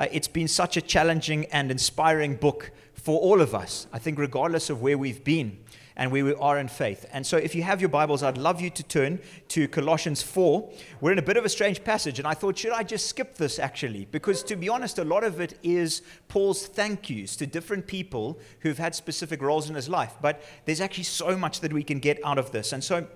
uh, it's been such a challenging and inspiring book for all of us, I think, regardless of where we've been and where we are in faith. And so, if you have your Bibles, I'd love you to turn to Colossians 4. We're in a bit of a strange passage, and I thought, should I just skip this actually? Because to be honest, a lot of it is Paul's thank yous to different people who've had specific roles in his life. But there's actually so much that we can get out of this. And so,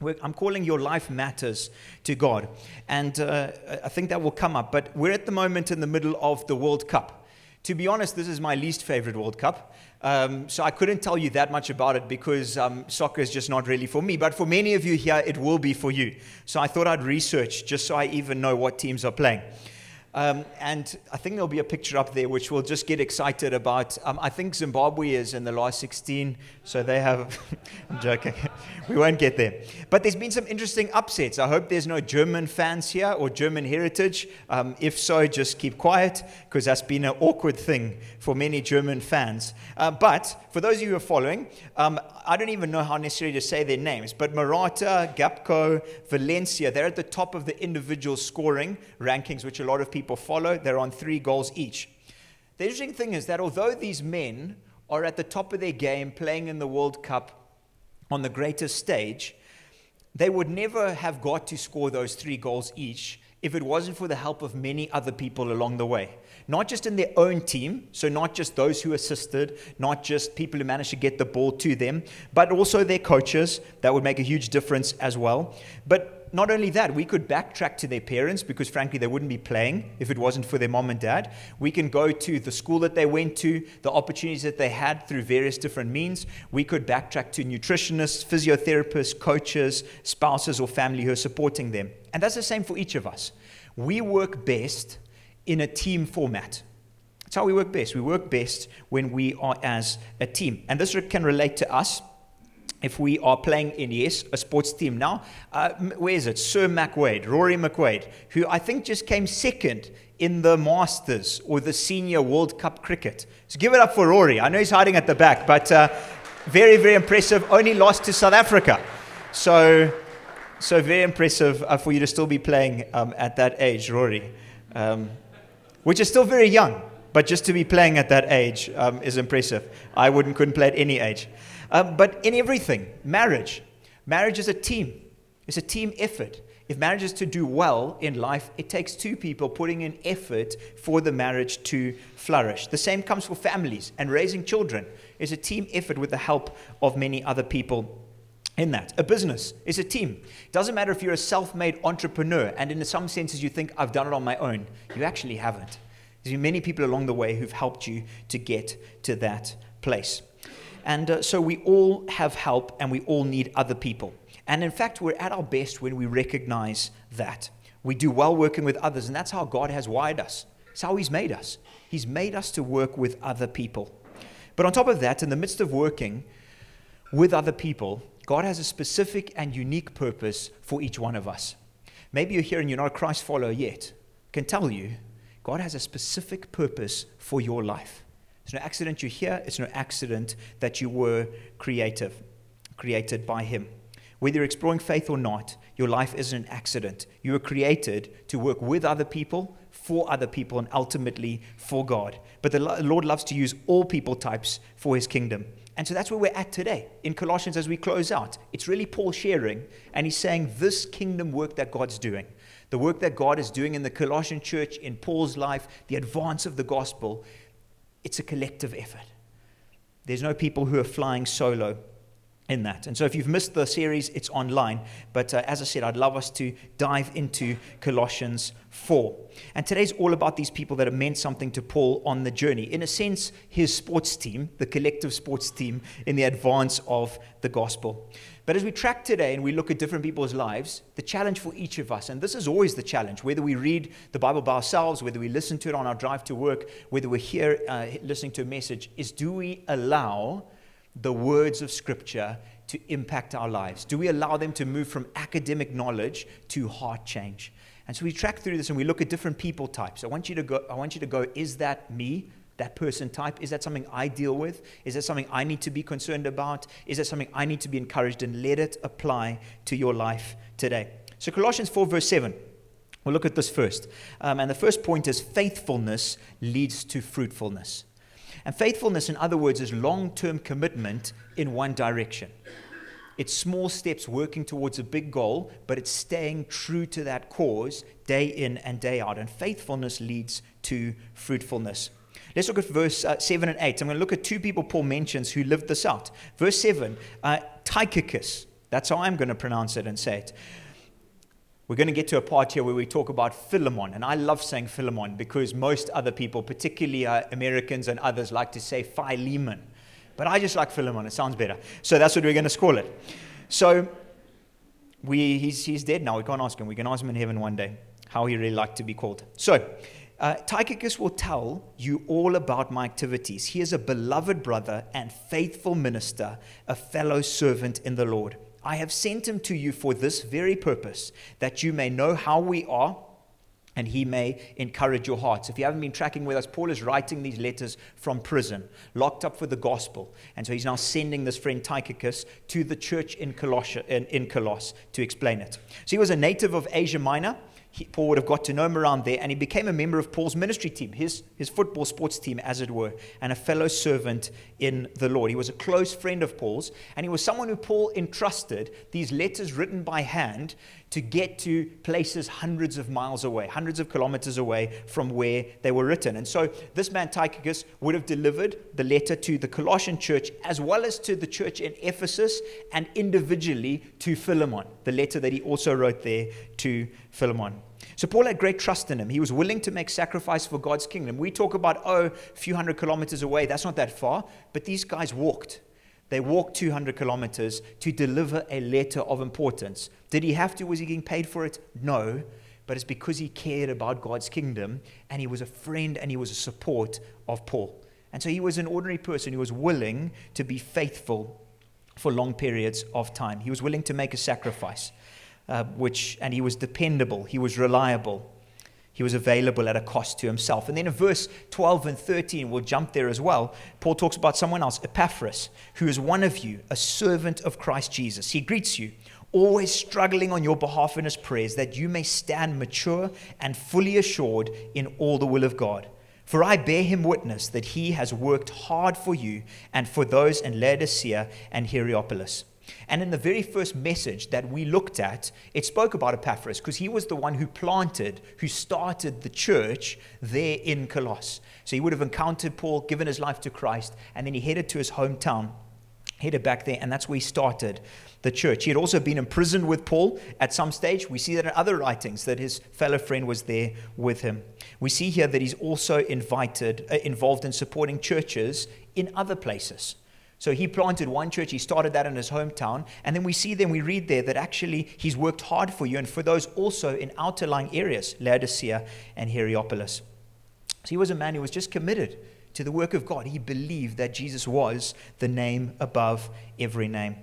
I'm calling your life matters to God. And uh, I think that will come up. But we're at the moment in the middle of the World Cup. To be honest, this is my least favorite World Cup. Um, so I couldn't tell you that much about it because um, soccer is just not really for me. But for many of you here, it will be for you. So I thought I'd research just so I even know what teams are playing. Um, and I think there'll be a picture up there which we'll just get excited about. Um, I think Zimbabwe is in the last 16, so they have. I'm joking. we won't get there. But there's been some interesting upsets. I hope there's no German fans here or German heritage. Um, if so, just keep quiet because that's been an awkward thing for many German fans. Uh, but for those of you who are following, um, I don't even know how necessarily to say their names, but Morata, Gakpo, Valencia, they're at the top of the individual scoring rankings, which a lot of people follow. They're on three goals each. The interesting thing is that although these men are at the top of their game playing in the World Cup on the greatest stage, they would never have got to score those three goals each if it wasn't for the help of many other people along the way not just in their own team, so not just those who assisted, not just people who managed to get the ball to them, but also their coaches. That would make a huge difference as well. But not only that, we could backtrack to their parents because, frankly, they wouldn't be playing if it wasn't for their mom and dad. We can go to the school that they went to, the opportunities that they had through various different means. We could backtrack to nutritionists, physiotherapists, coaches, spouses, or family who are supporting them. And that's the same for each of us. We work best in a team format. That's how we work best. We work best when we are as a team. And this can relate to us if we are playing in, yes, a sports team. Now, uh, where is it? Sir McWade, Rory McWade, who I think just came second in the Masters or the Senior World Cup cricket. So give it up for Rory. I know he's hiding at the back, but uh, very, very impressive. Only lost to South Africa. So, so very impressive uh, for you to still be playing um, at that age, Rory. Um, which is still very young, but just to be playing at that age um, is impressive. I wouldn't couldn't play at any age. Um, but in everything, marriage, marriage is a team. It's a team effort. If marriage is to do well in life, it takes two people putting in effort for the marriage to flourish. The same comes for families and raising children. It's a team effort with the help of many other people in that. A business is a team. It doesn't matter if you're a self made entrepreneur and in some senses you think, I've done it on my own. You actually haven't. There's many people along the way who've helped you to get to that place. And uh, so we all have help and we all need other people. And in fact, we're at our best when we recognize that. We do well working with others, and that's how God has wired us. It's how He's made us. He's made us to work with other people. But on top of that, in the midst of working with other people, God has a specific and unique purpose for each one of us. Maybe you're here and you're not a Christ follower yet. I can tell you, God has a specific purpose for your life. It's no accident you're here, it's no accident that you were creative, created by Him. Whether you're exploring faith or not, your life isn't an accident. You were created to work with other people, for other people, and ultimately for God. But the Lord loves to use all people types for His kingdom. And so that's where we're at today in Colossians as we close out. It's really Paul sharing, and he's saying this kingdom work that God's doing, the work that God is doing in the Colossian church, in Paul's life, the advance of the gospel, it's a collective effort. There's no people who are flying solo in that. And so if you've missed the series, it's online. But uh, as I said, I'd love us to dive into Colossians 4. And today's all about these people that have meant something to Paul on the journey. In a sense, his sports team, the collective sports team in the advance of the gospel. But as we track today and we look at different people's lives, the challenge for each of us, and this is always the challenge, whether we read the Bible by ourselves, whether we listen to it on our drive to work, whether we're here uh, listening to a message, is do we allow the words of Scripture to impact our lives? Do we allow them to move from academic knowledge to heart change? And so we track through this and we look at different people types. I want you to go, I want you to go, is that me? That person type? Is that something I deal with? Is that something I need to be concerned about? Is that something I need to be encouraged and let it apply to your life today? So Colossians 4, verse 7. We'll look at this first. Um, and the first point is faithfulness leads to fruitfulness. And faithfulness, in other words, is long term commitment in one direction. It's small steps working towards a big goal, but it's staying true to that cause day in and day out. And faithfulness leads to fruitfulness. Let's look at verse uh, 7 and 8. I'm going to look at two people Paul mentions who lived this out. Verse 7, uh, Tychicus. That's how I'm going to pronounce it and say it. We're going to get to a part here where we talk about Philemon. And I love saying Philemon because most other people, particularly uh, Americans and others, like to say Philemon. But I just like Philemon. It sounds better. So that's what we're going to call it. So we, he's, he's dead now. We can't ask him. We can ask him in heaven one day how he really liked to be called. So uh, Tychicus will tell you all about my activities. He is a beloved brother and faithful minister, a fellow servant in the Lord. I have sent him to you for this very purpose, that you may know how we are and he may encourage your hearts. If you haven't been tracking with us, Paul is writing these letters from prison, locked up for the gospel. And so he's now sending this friend Tychicus to the church in, Colossia, in, in Colossus to explain it. So he was a native of Asia Minor he, Paul would have got to know him around there, and he became a member of Paul's ministry team, his, his football sports team, as it were, and a fellow servant in the Lord. He was a close friend of Paul's, and he was someone who Paul entrusted these letters written by hand to get to places hundreds of miles away, hundreds of kilometers away from where they were written. And so this man Tychicus would have delivered the letter to the Colossian church as well as to the church in Ephesus and individually to Philemon, the letter that he also wrote there to Philemon. So Paul had great trust in him. He was willing to make sacrifice for God's kingdom. We talk about, oh, a few hundred kilometers away. That's not that far. But these guys walked. They walked 200 kilometers to deliver a letter of importance. Did he have to? Was he getting paid for it? No. But it's because he cared about God's kingdom and he was a friend and he was a support of Paul. And so he was an ordinary person who was willing to be faithful for long periods of time. He was willing to make a sacrifice uh, which, and he was dependable, he was reliable, he was available at a cost to himself. And then in verse 12 and 13, we'll jump there as well. Paul talks about someone else, Epaphras, who is one of you, a servant of Christ Jesus. He greets you, always struggling on your behalf in his prayers, that you may stand mature and fully assured in all the will of God. For I bear him witness that he has worked hard for you and for those in Laodicea and Hierapolis. And in the very first message that we looked at, it spoke about Epaphras because he was the one who planted, who started the church there in Colossus. So he would have encountered Paul, given his life to Christ, and then he headed to his hometown, headed back there, and that's where he started the church. He had also been imprisoned with Paul at some stage. We see that in other writings that his fellow friend was there with him. We see here that he's also invited, uh, involved in supporting churches in other places. So he planted one church, he started that in his hometown, and then we see then we read there that actually he's worked hard for you and for those also in outerlying areas, Laodicea and Hierapolis. So he was a man who was just committed to the work of God. He believed that Jesus was the name above every name.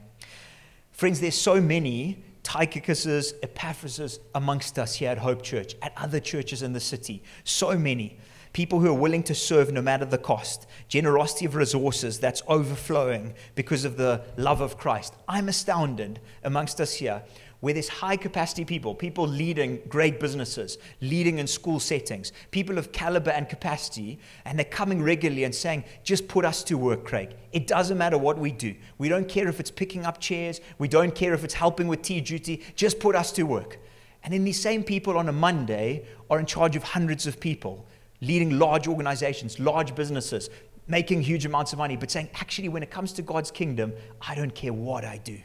Friends, there's so many Tychicuses, Epaphrases amongst us here at Hope Church, at other churches in the city. So many people who are willing to serve no matter the cost, generosity of resources that's overflowing because of the love of Christ. I'm astounded amongst us here where there's high capacity people, people leading great businesses, leading in school settings, people of caliber and capacity, and they're coming regularly and saying, just put us to work, Craig. It doesn't matter what we do. We don't care if it's picking up chairs, we don't care if it's helping with tea duty, just put us to work. And then these same people on a Monday are in charge of hundreds of people leading large organizations, large businesses, making huge amounts of money, but saying, actually, when it comes to God's kingdom, I don't care what I do.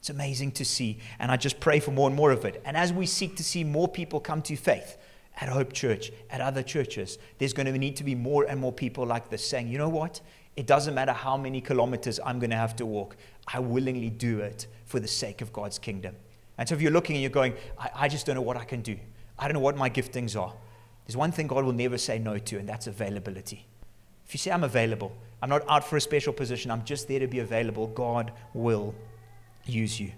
It's amazing to see. And I just pray for more and more of it. And as we seek to see more people come to faith at Hope Church, at other churches, there's going to need to be more and more people like this saying, you know what? It doesn't matter how many kilometers I'm going to have to walk. I willingly do it for the sake of God's kingdom. And so if you're looking and you're going, I, I just don't know what I can do. I don't know what my giftings are. There's one thing God will never say no to, and that's availability. If you say, I'm available, I'm not out for a special position, I'm just there to be available, God will use you.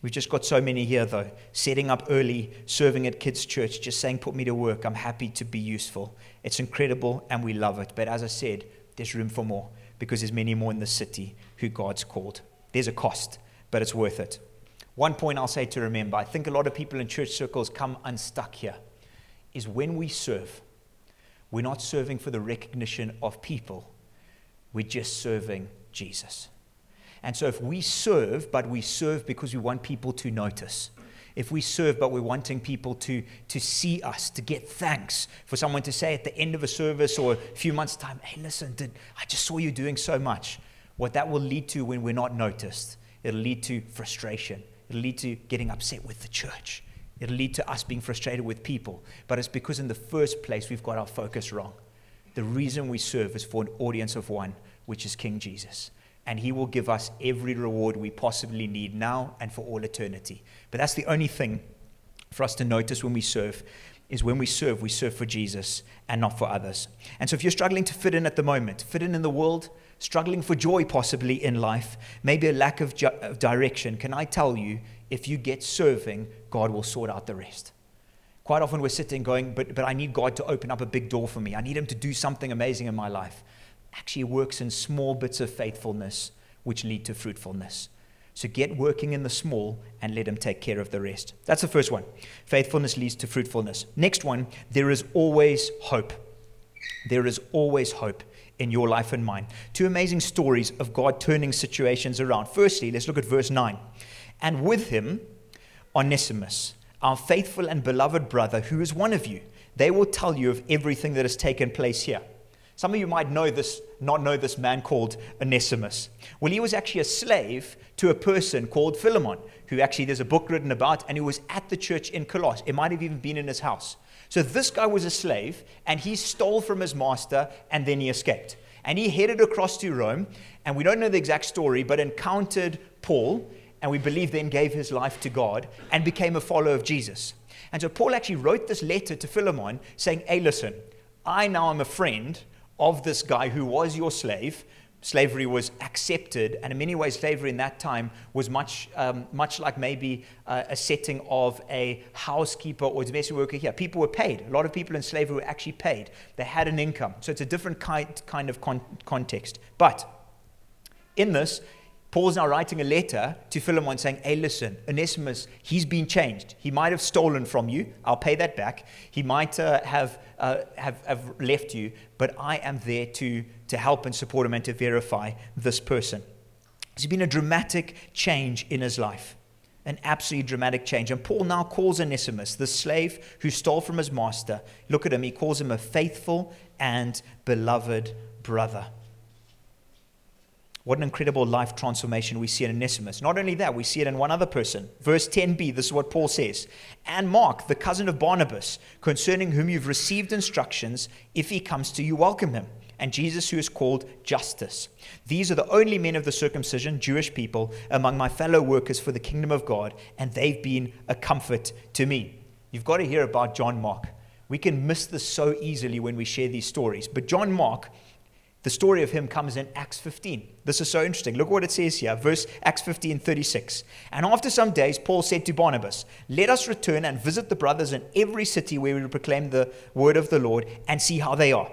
We've just got so many here, though, setting up early, serving at kids' church, just saying, Put me to work. I'm happy to be useful. It's incredible and we love it. But as I said, there's room for more because there's many more in the city who God's called. There's a cost, but it's worth it. One point I'll say to remember I think a lot of people in church circles come unstuck here is when we serve, we're not serving for the recognition of people, we're just serving Jesus. And so if we serve, but we serve because we want people to notice, if we serve, but we're wanting people to, to see us, to get thanks, for someone to say at the end of a service or a few months' time, hey, listen, did, I just saw you doing so much. What that will lead to when we're not noticed, it'll lead to frustration. It'll lead to getting upset with the church. It'll lead to us being frustrated with people. But it's because in the first place, we've got our focus wrong. The reason we serve is for an audience of one, which is King Jesus. And he will give us every reward we possibly need now and for all eternity. But that's the only thing for us to notice when we serve is when we serve, we serve for Jesus and not for others. And so if you're struggling to fit in at the moment, fit in in the world, struggling for joy possibly in life, maybe a lack of, ju- of direction, can I tell you, if you get serving, God will sort out the rest. Quite often we're sitting going, but, but I need God to open up a big door for me. I need Him to do something amazing in my life. Actually, it works in small bits of faithfulness which lead to fruitfulness. So get working in the small and let Him take care of the rest. That's the first one. Faithfulness leads to fruitfulness. Next one, there is always hope. There is always hope in your life and mine. Two amazing stories of God turning situations around. Firstly, let's look at verse 9. And with him, Onesimus, our faithful and beloved brother, who is one of you. They will tell you of everything that has taken place here. Some of you might know this, not know this man called Onesimus. Well, he was actually a slave to a person called Philemon, who actually there's a book written about, and who was at the church in Colossus. It might have even been in his house. So this guy was a slave, and he stole from his master, and then he escaped. And he headed across to Rome, and we don't know the exact story, but encountered Paul, and we believe then gave his life to God and became a follower of Jesus. And so Paul actually wrote this letter to Philemon saying, Hey, listen, I now am a friend of this guy who was your slave. Slavery was accepted, and in many ways, slavery in that time was much, um, much like maybe uh, a setting of a housekeeper or domestic worker here. People were paid. A lot of people in slavery were actually paid. They had an income. So it's a different kind, kind of con- context. But in this, Paul's now writing a letter to Philemon saying, Hey, listen, Onesimus, he's been changed. He might have stolen from you. I'll pay that back. He might uh, have, uh, have, have left you, but I am there to, to help and support him and to verify this person. There's been a dramatic change in his life, an absolutely dramatic change. And Paul now calls Onesimus, the slave who stole from his master. Look at him, he calls him a faithful and beloved brother. What an incredible life transformation we see in Onesimus. Not only that, we see it in one other person. Verse 10b, this is what Paul says. And Mark, the cousin of Barnabas, concerning whom you've received instructions, if he comes to you, welcome him. And Jesus, who is called Justus. These are the only men of the circumcision, Jewish people, among my fellow workers for the kingdom of God, and they've been a comfort to me. You've got to hear about John Mark. We can miss this so easily when we share these stories. But John Mark the story of him comes in Acts 15. This is so interesting. Look what it says here, verse Acts 15, 36. And after some days, Paul said to Barnabas, Let us return and visit the brothers in every city where we proclaim the word of the Lord and see how they are.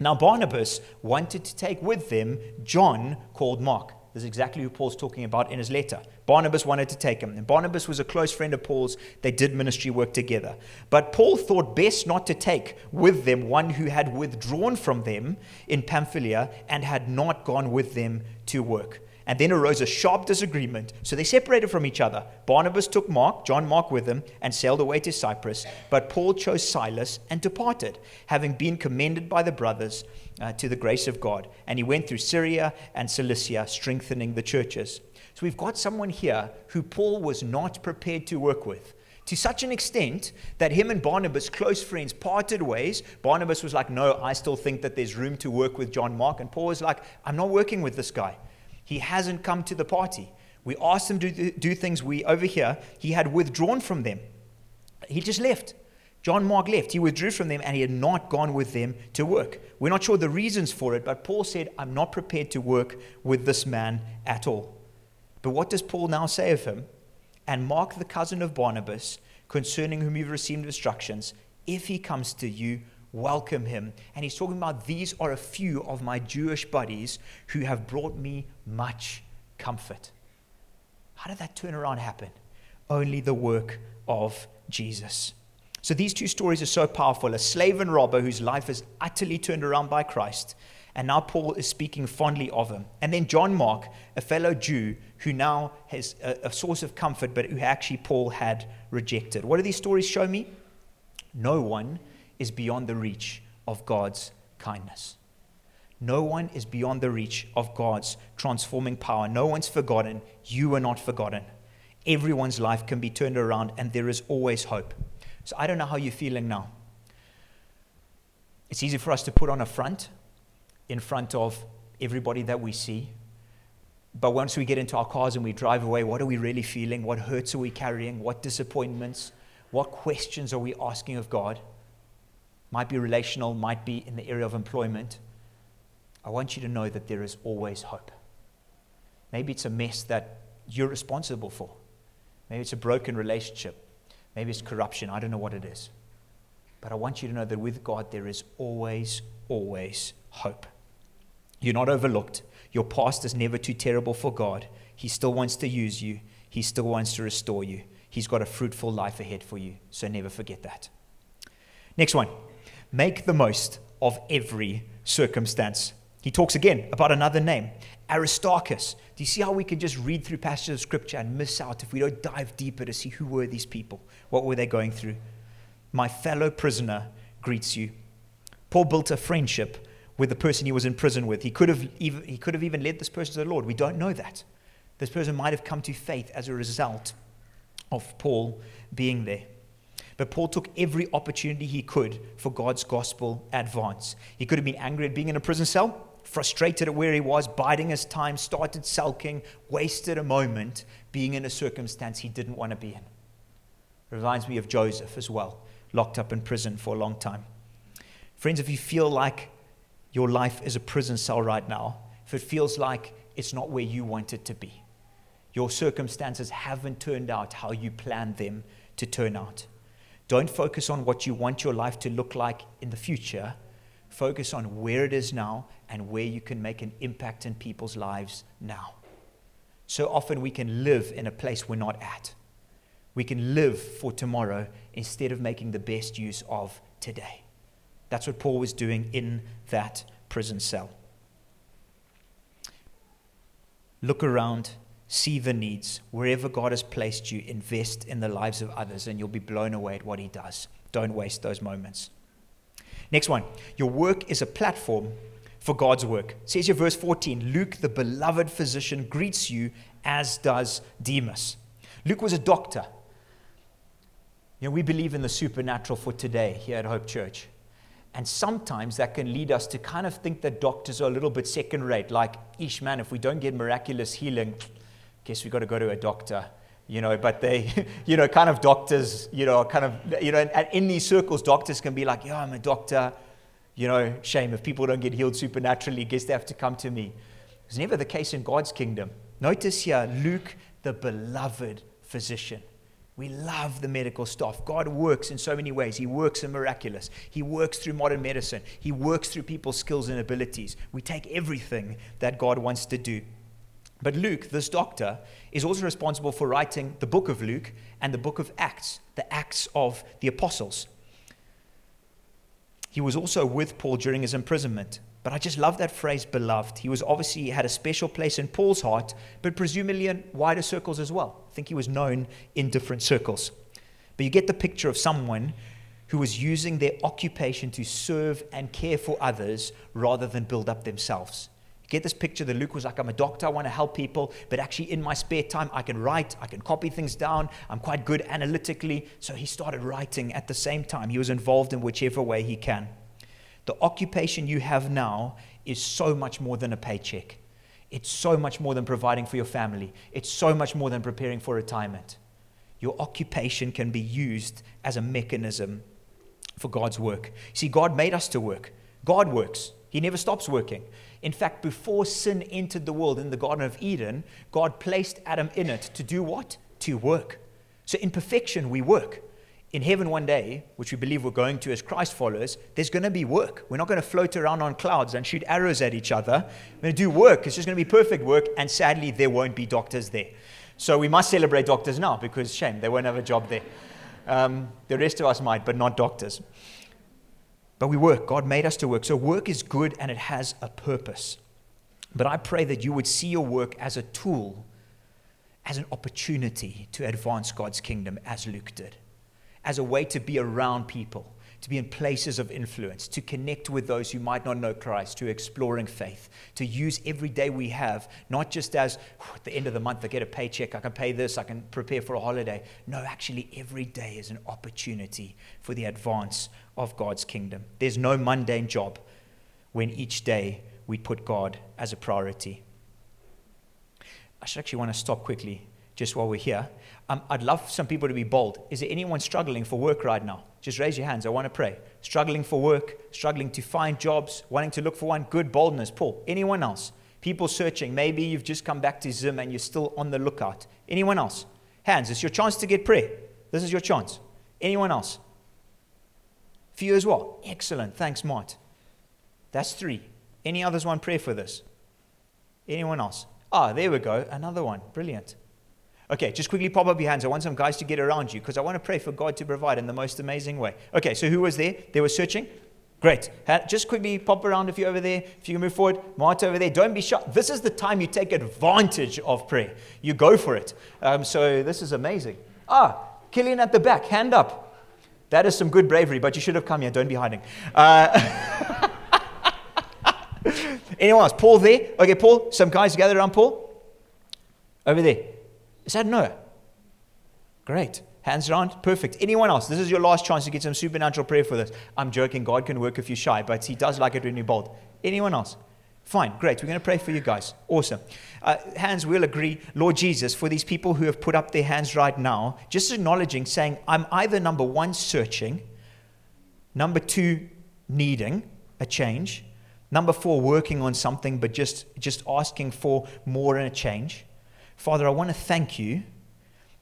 Now, Barnabas wanted to take with them John called Mark. This is exactly who Paul's talking about in his letter. Barnabas wanted to take him. And Barnabas was a close friend of Paul's. They did ministry work together. But Paul thought best not to take with them one who had withdrawn from them in Pamphylia and had not gone with them to work. And then arose a sharp disagreement. So they separated from each other. Barnabas took Mark, John Mark, with him and sailed away to Cyprus. But Paul chose Silas and departed, having been commended by the brothers uh, to the grace of God. And he went through Syria and Cilicia, strengthening the churches. So we've got someone here who Paul was not prepared to work with. To such an extent that him and Barnabas, close friends, parted ways. Barnabas was like, No, I still think that there's room to work with John Mark. And Paul was like, I'm not working with this guy. He hasn't come to the party. We asked him to do things we over here. He had withdrawn from them. He just left. John Mark left. He withdrew from them and he had not gone with them to work. We're not sure the reasons for it, but Paul said, I'm not prepared to work with this man at all. But what does Paul now say of him? And Mark, the cousin of Barnabas, concerning whom you've received instructions, if he comes to you, welcome him. And he's talking about these are a few of my Jewish buddies who have brought me much comfort. How did that turnaround happen? only the work of Jesus. So these two stories are so powerful a slave and robber whose life is utterly turned around by Christ. And now Paul is speaking fondly of him. And then John Mark, a fellow Jew who now has a, a source of comfort, but who actually Paul had rejected. What do these stories show me? No one is beyond the reach of God's kindness. No one is beyond the reach of God's transforming power. No one's forgotten. You are not forgotten. Everyone's life can be turned around, and there is always hope. So I don't know how you're feeling now. It's easy for us to put on a front in front of everybody that we see. But once we get into our cars and we drive away, what are we really feeling? What hurts are we carrying? What disappointments? What questions are we asking of God? Might be relational, might be in the area of employment. I want you to know that there is always hope. Maybe it's a mess that you're responsible for. Maybe it's a broken relationship. Maybe it's corruption. I don't know what it is. But I want you to know that with God, there is always, always hope. You're not overlooked. Your past is never too terrible for God. He still wants to use you, He still wants to restore you. He's got a fruitful life ahead for you. So never forget that. Next one make the most of every circumstance. He talks again about another name, Aristarchus. Do you see how we can just read through passages of scripture and miss out if we don't dive deeper to see who were these people? What were they going through? My fellow prisoner greets you. Paul built a friendship with the person he was in prison with. He could have even, he could have even led this person to the Lord. We don't know that. This person might have come to faith as a result of Paul being there. But Paul took every opportunity he could for God's gospel advance. He could have been angry at being in a prison cell, frustrated at where he was, biding his time, started sulking, wasted a moment being in a circumstance he didn't want to be in. It reminds me of Joseph as well, locked up in prison for a long time. Friends, if you feel like your life is a prison cell right now, if it feels like it's not where you want it to be, your circumstances haven't turned out how you planned them to turn out. Don't focus on what you want your life to look like in the future. Focus on where it is now and where you can make an impact in people's lives now. So often we can live in a place we're not at. We can live for tomorrow instead of making the best use of today. That's what Paul was doing in that prison cell. Look around, see the needs. Wherever God has placed you, invest in the lives of others, and you'll be blown away at what He does. Don't waste those moments. Next one your work is a platform for God's work. It says here, verse 14 Luke, the beloved physician, greets you, as does Demas. Luke was a doctor. You know, we believe in the supernatural for today here at Hope Church. And sometimes that can lead us to kind of think that doctors are a little bit second rate. Like, each man, if we don't get miraculous healing, guess we've got to go to a doctor. You know, but they, you know, kind of doctors, you know, kind of, you know, and in these circles, doctors can be like, yeah, I'm a doctor. You know, shame if people don't get healed supernaturally, guess they have to come to me. It's never the case in God's kingdom. Notice here, Luke, the beloved physician. We love the medical staff. God works in so many ways. He works in miraculous. He works through modern medicine. He works through people's skills and abilities. We take everything that God wants to do. But Luke, this doctor, is also responsible for writing the book of Luke and the book of Acts, the Acts of the Apostles. He was also with Paul during his imprisonment. But I just love that phrase, beloved. He was obviously had a special place in Paul's heart, but presumably in wider circles as well. I think he was known in different circles. But you get the picture of someone who was using their occupation to serve and care for others rather than build up themselves. Get this picture that Luke was like, I'm a doctor, I want to help people, but actually in my spare time, I can write, I can copy things down, I'm quite good analytically. So he started writing at the same time. He was involved in whichever way he can. The occupation you have now is so much more than a paycheck. It's so much more than providing for your family. It's so much more than preparing for retirement. Your occupation can be used as a mechanism for God's work. See, God made us to work. God works. He never stops working. In fact, before sin entered the world in the Garden of Eden, God placed Adam in it to do what? To work. So in perfection, we work in heaven one day, which we believe we're going to as Christ followers, there's going to be work. We're not going to float around on clouds and shoot arrows at each other. We're going to do work. It's just going to be perfect work, and sadly, there won't be doctors there. So we must celebrate doctors now because shame, they won't have a job there. Um, the rest of us might, but not doctors. But we work. God made us to work. So work is good and it has a purpose. But I pray that you would see your work as a tool, as an opportunity to advance God's kingdom, as Luke did, as a way to be around people, to be in places of influence, to connect with those who might not know Christ, to exploring faith, to use every day we have, not just as at the end of the month I get a paycheck, I can pay this, I can prepare for a holiday. No, actually, every day is an opportunity for the advance of God's kingdom. There's no mundane job when each day we put God as a priority. I should actually want to stop quickly just while we're here. Um, I'd love some people to be bold. Is there anyone struggling for work right now? Just raise your hands. I want to pray. Struggling for work, struggling to find jobs, wanting to look for one. Good boldness. Paul, anyone else? People searching. Maybe you've just come back to Zim and you're still on the lookout. Anyone else? Hands. It's your chance to get prayer. This is your chance. Anyone else? For you as well. Excellent. Thanks, Mart. That's three. Any others want prayer for this? Anyone else? Ah, there we go. Another one. Brilliant. Okay, just quickly pop up your hands. I want some guys to get around you because I want to pray for God to provide in the most amazing way. Okay, so who was there? They were searching. Great. Just quickly pop around if you're over there. If you can move forward. Marta over there. Don't be shy. This is the time you take advantage of prayer. You go for it. Um, so this is amazing. Ah, Killian at the back. Hand up. That is some good bravery, but you should have come here. Don't be hiding. Uh, anyone else? Paul there? Okay, Paul. Some guys gathered around Paul. Over there. Is that no? Great. Hands around. Perfect. Anyone else? This is your last chance to get some supernatural prayer for this. I'm joking. God can work if you're shy, but He does like it when you're bold. Anyone else? Fine. Great. We're going to pray for you guys. Awesome. Uh, hands will agree. Lord Jesus, for these people who have put up their hands right now, just acknowledging, saying, I'm either number one, searching, number two, needing a change, number four, working on something, but just, just asking for more and a change. Father, I want to thank you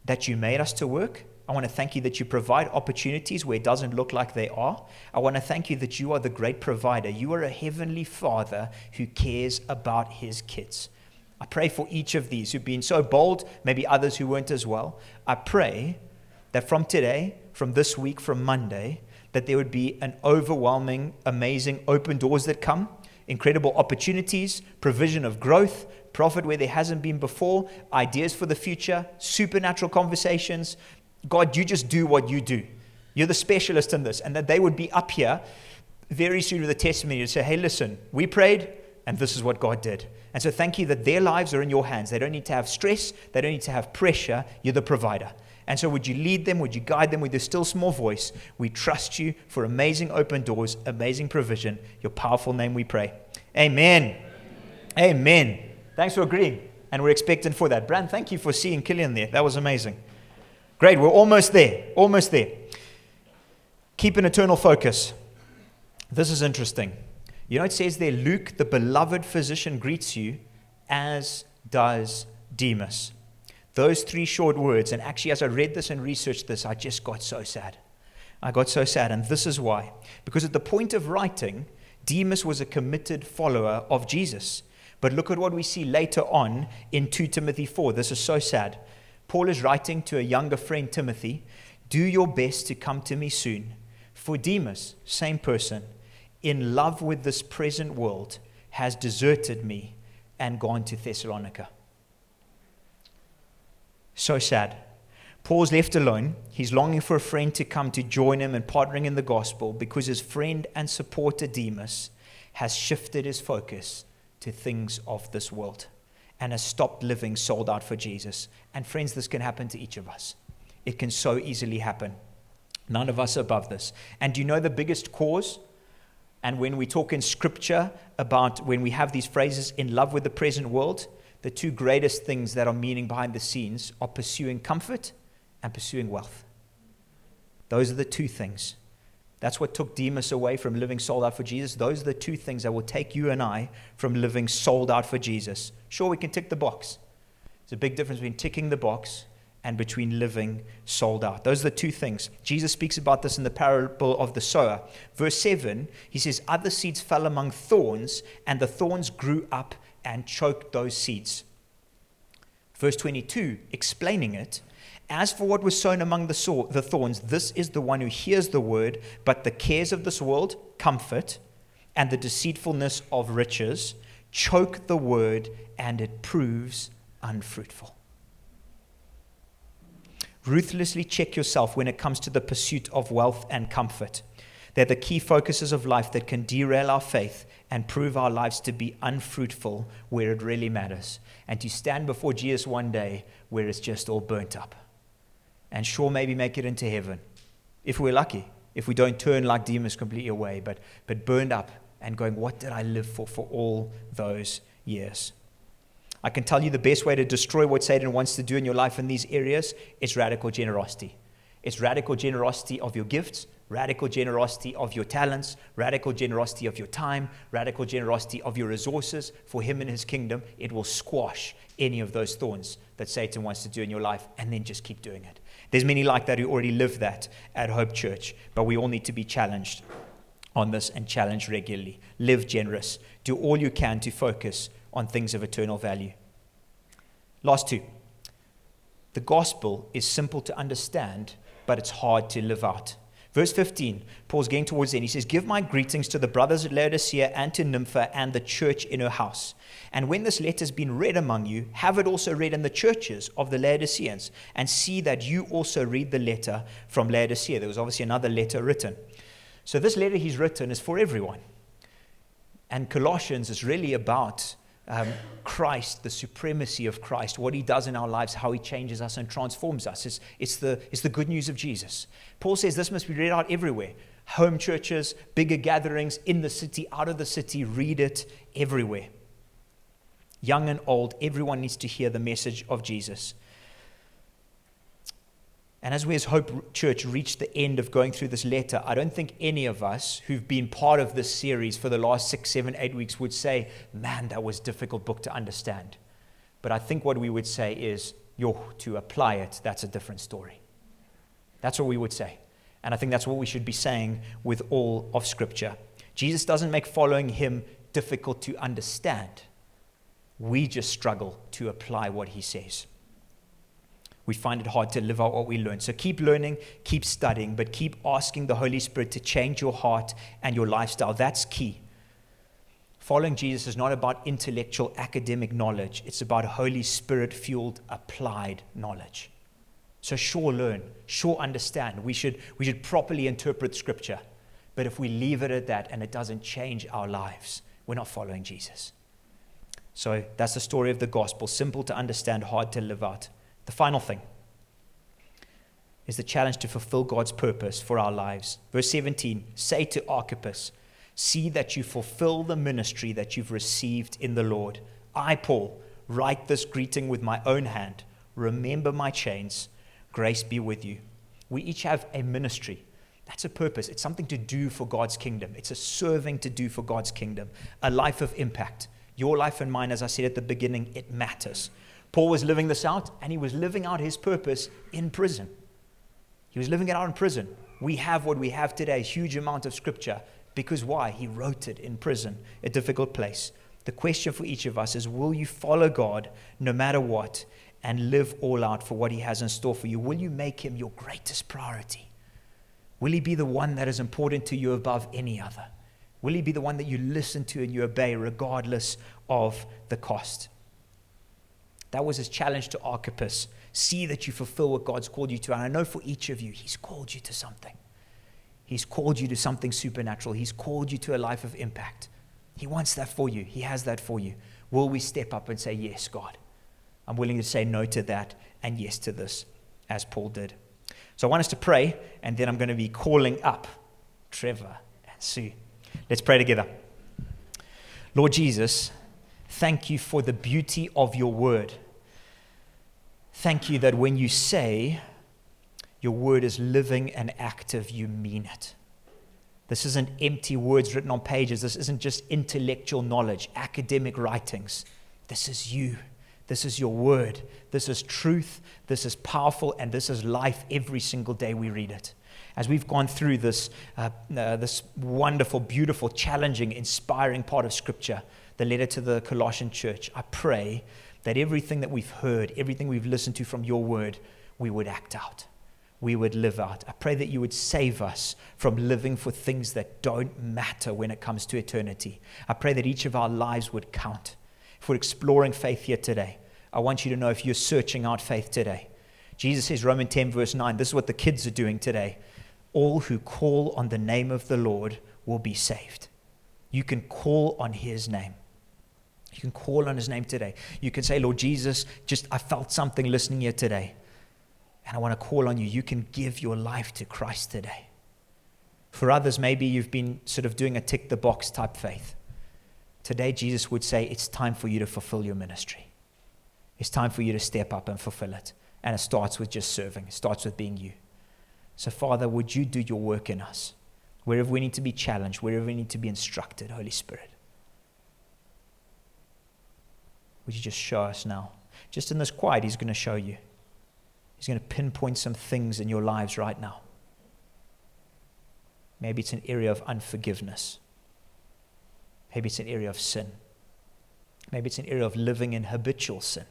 that you made us to work. I want to thank you that you provide opportunities where it doesn't look like they are. I want to thank you that you are the great provider. You are a heavenly father who cares about his kids. I pray for each of these who've been so bold, maybe others who weren't as well. I pray that from today, from this week, from Monday, that there would be an overwhelming, amazing open doors that come, incredible opportunities, provision of growth, profit where there hasn't been before, ideas for the future, supernatural conversations. God, you just do what you do. You're the specialist in this. And that they would be up here very soon with a testimony to say, hey, listen, we prayed, and this is what God did. And so thank you that their lives are in your hands. They don't need to have stress, they don't need to have pressure. You're the provider. And so, would you lead them? Would you guide them with your still small voice? We trust you for amazing open doors, amazing provision. Your powerful name we pray. Amen. Amen. Amen. Thanks for agreeing. And we're expectant for that. Brand, thank you for seeing Killian there. That was amazing. Great. We're almost there. Almost there. Keep an eternal focus. This is interesting. You know, it says there, Luke, the beloved physician, greets you, as does Demas. Those three short words, and actually, as I read this and researched this, I just got so sad. I got so sad, and this is why. Because at the point of writing, Demas was a committed follower of Jesus. But look at what we see later on in 2 Timothy 4. This is so sad. Paul is writing to a younger friend, Timothy Do your best to come to me soon. For Demas, same person, in love with this present world, has deserted me and gone to Thessalonica. So sad. Paul's left alone. He's longing for a friend to come to join him in partnering in the gospel because his friend and supporter Demas has shifted his focus to things of this world and has stopped living sold out for Jesus. And friends, this can happen to each of us. It can so easily happen. None of us are above this. And do you know the biggest cause? And when we talk in scripture about when we have these phrases, in love with the present world, the two greatest things that are meaning behind the scenes are pursuing comfort and pursuing wealth. Those are the two things. That's what took Demas away from living sold out for Jesus. Those are the two things that will take you and I from living sold out for Jesus. Sure, we can tick the box. There's a big difference between ticking the box and between living sold out. Those are the two things. Jesus speaks about this in the parable of the sower. Verse 7, he says, Other seeds fell among thorns, and the thorns grew up and choked those seeds. Verse 22, explaining it. As for what was sown among the, the thorns, this is the one who hears the word, but the cares of this world, comfort, and the deceitfulness of riches choke the word, and it proves unfruitful. Ruthlessly check yourself when it comes to the pursuit of wealth and comfort. They're the key focuses of life that can derail our faith and prove our lives to be unfruitful where it really matters. And to stand before Jesus one day where it's just all burnt up. And sure, maybe make it into heaven if we're lucky, if we don't turn like Demas completely away, but, but burned up and going, What did I live for for all those years? I can tell you the best way to destroy what Satan wants to do in your life in these areas is radical generosity. It's radical generosity of your gifts, radical generosity of your talents, radical generosity of your time, radical generosity of your resources for Him and His kingdom. It will squash any of those thorns that Satan wants to do in your life and then just keep doing it. There's many like that who already live that at Hope Church, but we all need to be challenged on this and challenged regularly. Live generous. Do all you can to focus on things of eternal value. Last two. The gospel is simple to understand, but it's hard to live out. Verse 15, Paul's getting towards the end. He says, Give my greetings to the brothers at Laodicea and to Nympha and the church in her house. And when this letter has been read among you, have it also read in the churches of the Laodiceans, and see that you also read the letter from Laodicea. There was obviously another letter written. So this letter he's written is for everyone. And Colossians is really about um, Christ, the supremacy of Christ, what he does in our lives, how he changes us and transforms us. It's, it's, the, it's the good news of Jesus. Paul says this must be read out everywhere home churches, bigger gatherings, in the city, out of the city, read it everywhere. Young and old, everyone needs to hear the message of Jesus. And as we as Hope Church reach the end of going through this letter, I don't think any of us who've been part of this series for the last six, seven, eight weeks would say, man, that was a difficult book to understand. But I think what we would say is, yo, to apply it, that's a different story. That's what we would say. And I think that's what we should be saying with all of Scripture. Jesus doesn't make following him difficult to understand. We just struggle to apply what he says we find it hard to live out what we learn. So keep learning, keep studying, but keep asking the Holy Spirit to change your heart and your lifestyle. That's key. Following Jesus is not about intellectual academic knowledge, it's about Holy Spirit fueled applied knowledge. So sure learn, sure understand. We should, we should properly interpret Scripture. But if we leave it at that and it doesn't change our lives, we're not following Jesus. So that's the story of the gospel simple to understand, hard to live out. The final thing is the challenge to fulfill God's purpose for our lives. Verse 17 say to Archippus, See that you fulfill the ministry that you've received in the Lord. I, Paul, write this greeting with my own hand. Remember my chains. Grace be with you. We each have a ministry. That's a purpose. It's something to do for God's kingdom. It's a serving to do for God's kingdom, a life of impact. Your life and mine, as I said at the beginning, it matters. Paul was living this out, and he was living out his purpose in prison. He was living it out in prison. We have what we have today, a huge amount of scripture. Because why? He wrote it in prison, a difficult place. The question for each of us is will you follow God no matter what and live all out for what He has in store for you? Will you make Him your greatest priority? Will He be the one that is important to you above any other? Will He be the one that you listen to and you obey regardless of the cost? That was his challenge to Archippus. See that you fulfill what God's called you to. And I know for each of you, he's called you to something. He's called you to something supernatural. He's called you to a life of impact. He wants that for you. He has that for you. Will we step up and say, Yes, God? I'm willing to say no to that and yes to this, as Paul did. So I want us to pray, and then I'm going to be calling up Trevor and Sue. Let's pray together. Lord Jesus, Thank you for the beauty of your word. Thank you that when you say your word is living and active, you mean it. This isn't empty words written on pages. This isn't just intellectual knowledge, academic writings. This is you. This is your word. This is truth. This is powerful. And this is life every single day we read it. As we've gone through this, uh, uh, this wonderful, beautiful, challenging, inspiring part of Scripture, the letter to the Colossian church, I pray that everything that we've heard, everything we've listened to from your word, we would act out. We would live out. I pray that you would save us from living for things that don't matter when it comes to eternity. I pray that each of our lives would count. If we're exploring faith here today, I want you to know if you're searching out faith today. Jesus says, Romans 10, verse 9, this is what the kids are doing today. All who call on the name of the Lord will be saved. You can call on his name. You can call on his name today. You can say, Lord Jesus, just I felt something listening here today. And I want to call on you. You can give your life to Christ today. For others, maybe you've been sort of doing a tick the box type faith. Today, Jesus would say, It's time for you to fulfill your ministry. It's time for you to step up and fulfill it. And it starts with just serving, it starts with being you. So, Father, would you do your work in us? Wherever we need to be challenged, wherever we need to be instructed, Holy Spirit. Would you just show us now? Just in this quiet, He's going to show you. He's going to pinpoint some things in your lives right now. Maybe it's an area of unforgiveness. Maybe it's an area of sin. Maybe it's an area of living in habitual sin.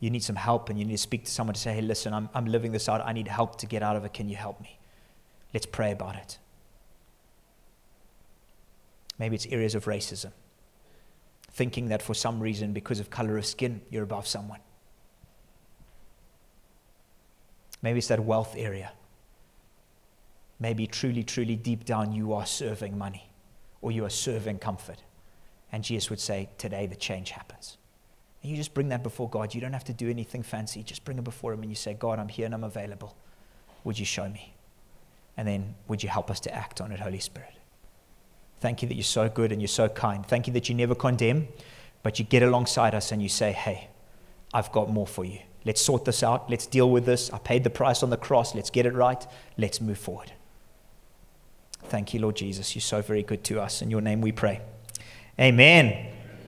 You need some help and you need to speak to someone to say, hey, listen, I'm, I'm living this out. I need help to get out of it. Can you help me? Let's pray about it. Maybe it's areas of racism thinking that for some reason, because of color of skin, you're above someone. Maybe it's that wealth area. Maybe truly, truly deep down, you are serving money or you are serving comfort. And Jesus would say, Today the change happens. And you just bring that before God. You don't have to do anything fancy. Just bring it before Him and you say, God, I'm here and I'm available. Would you show me? And then would you help us to act on it, Holy Spirit? Thank you that you're so good and you're so kind. Thank you that you never condemn, but you get alongside us and you say, hey, I've got more for you. Let's sort this out. Let's deal with this. I paid the price on the cross. Let's get it right. Let's move forward. Thank you, Lord Jesus. You're so very good to us. In your name we pray. Amen.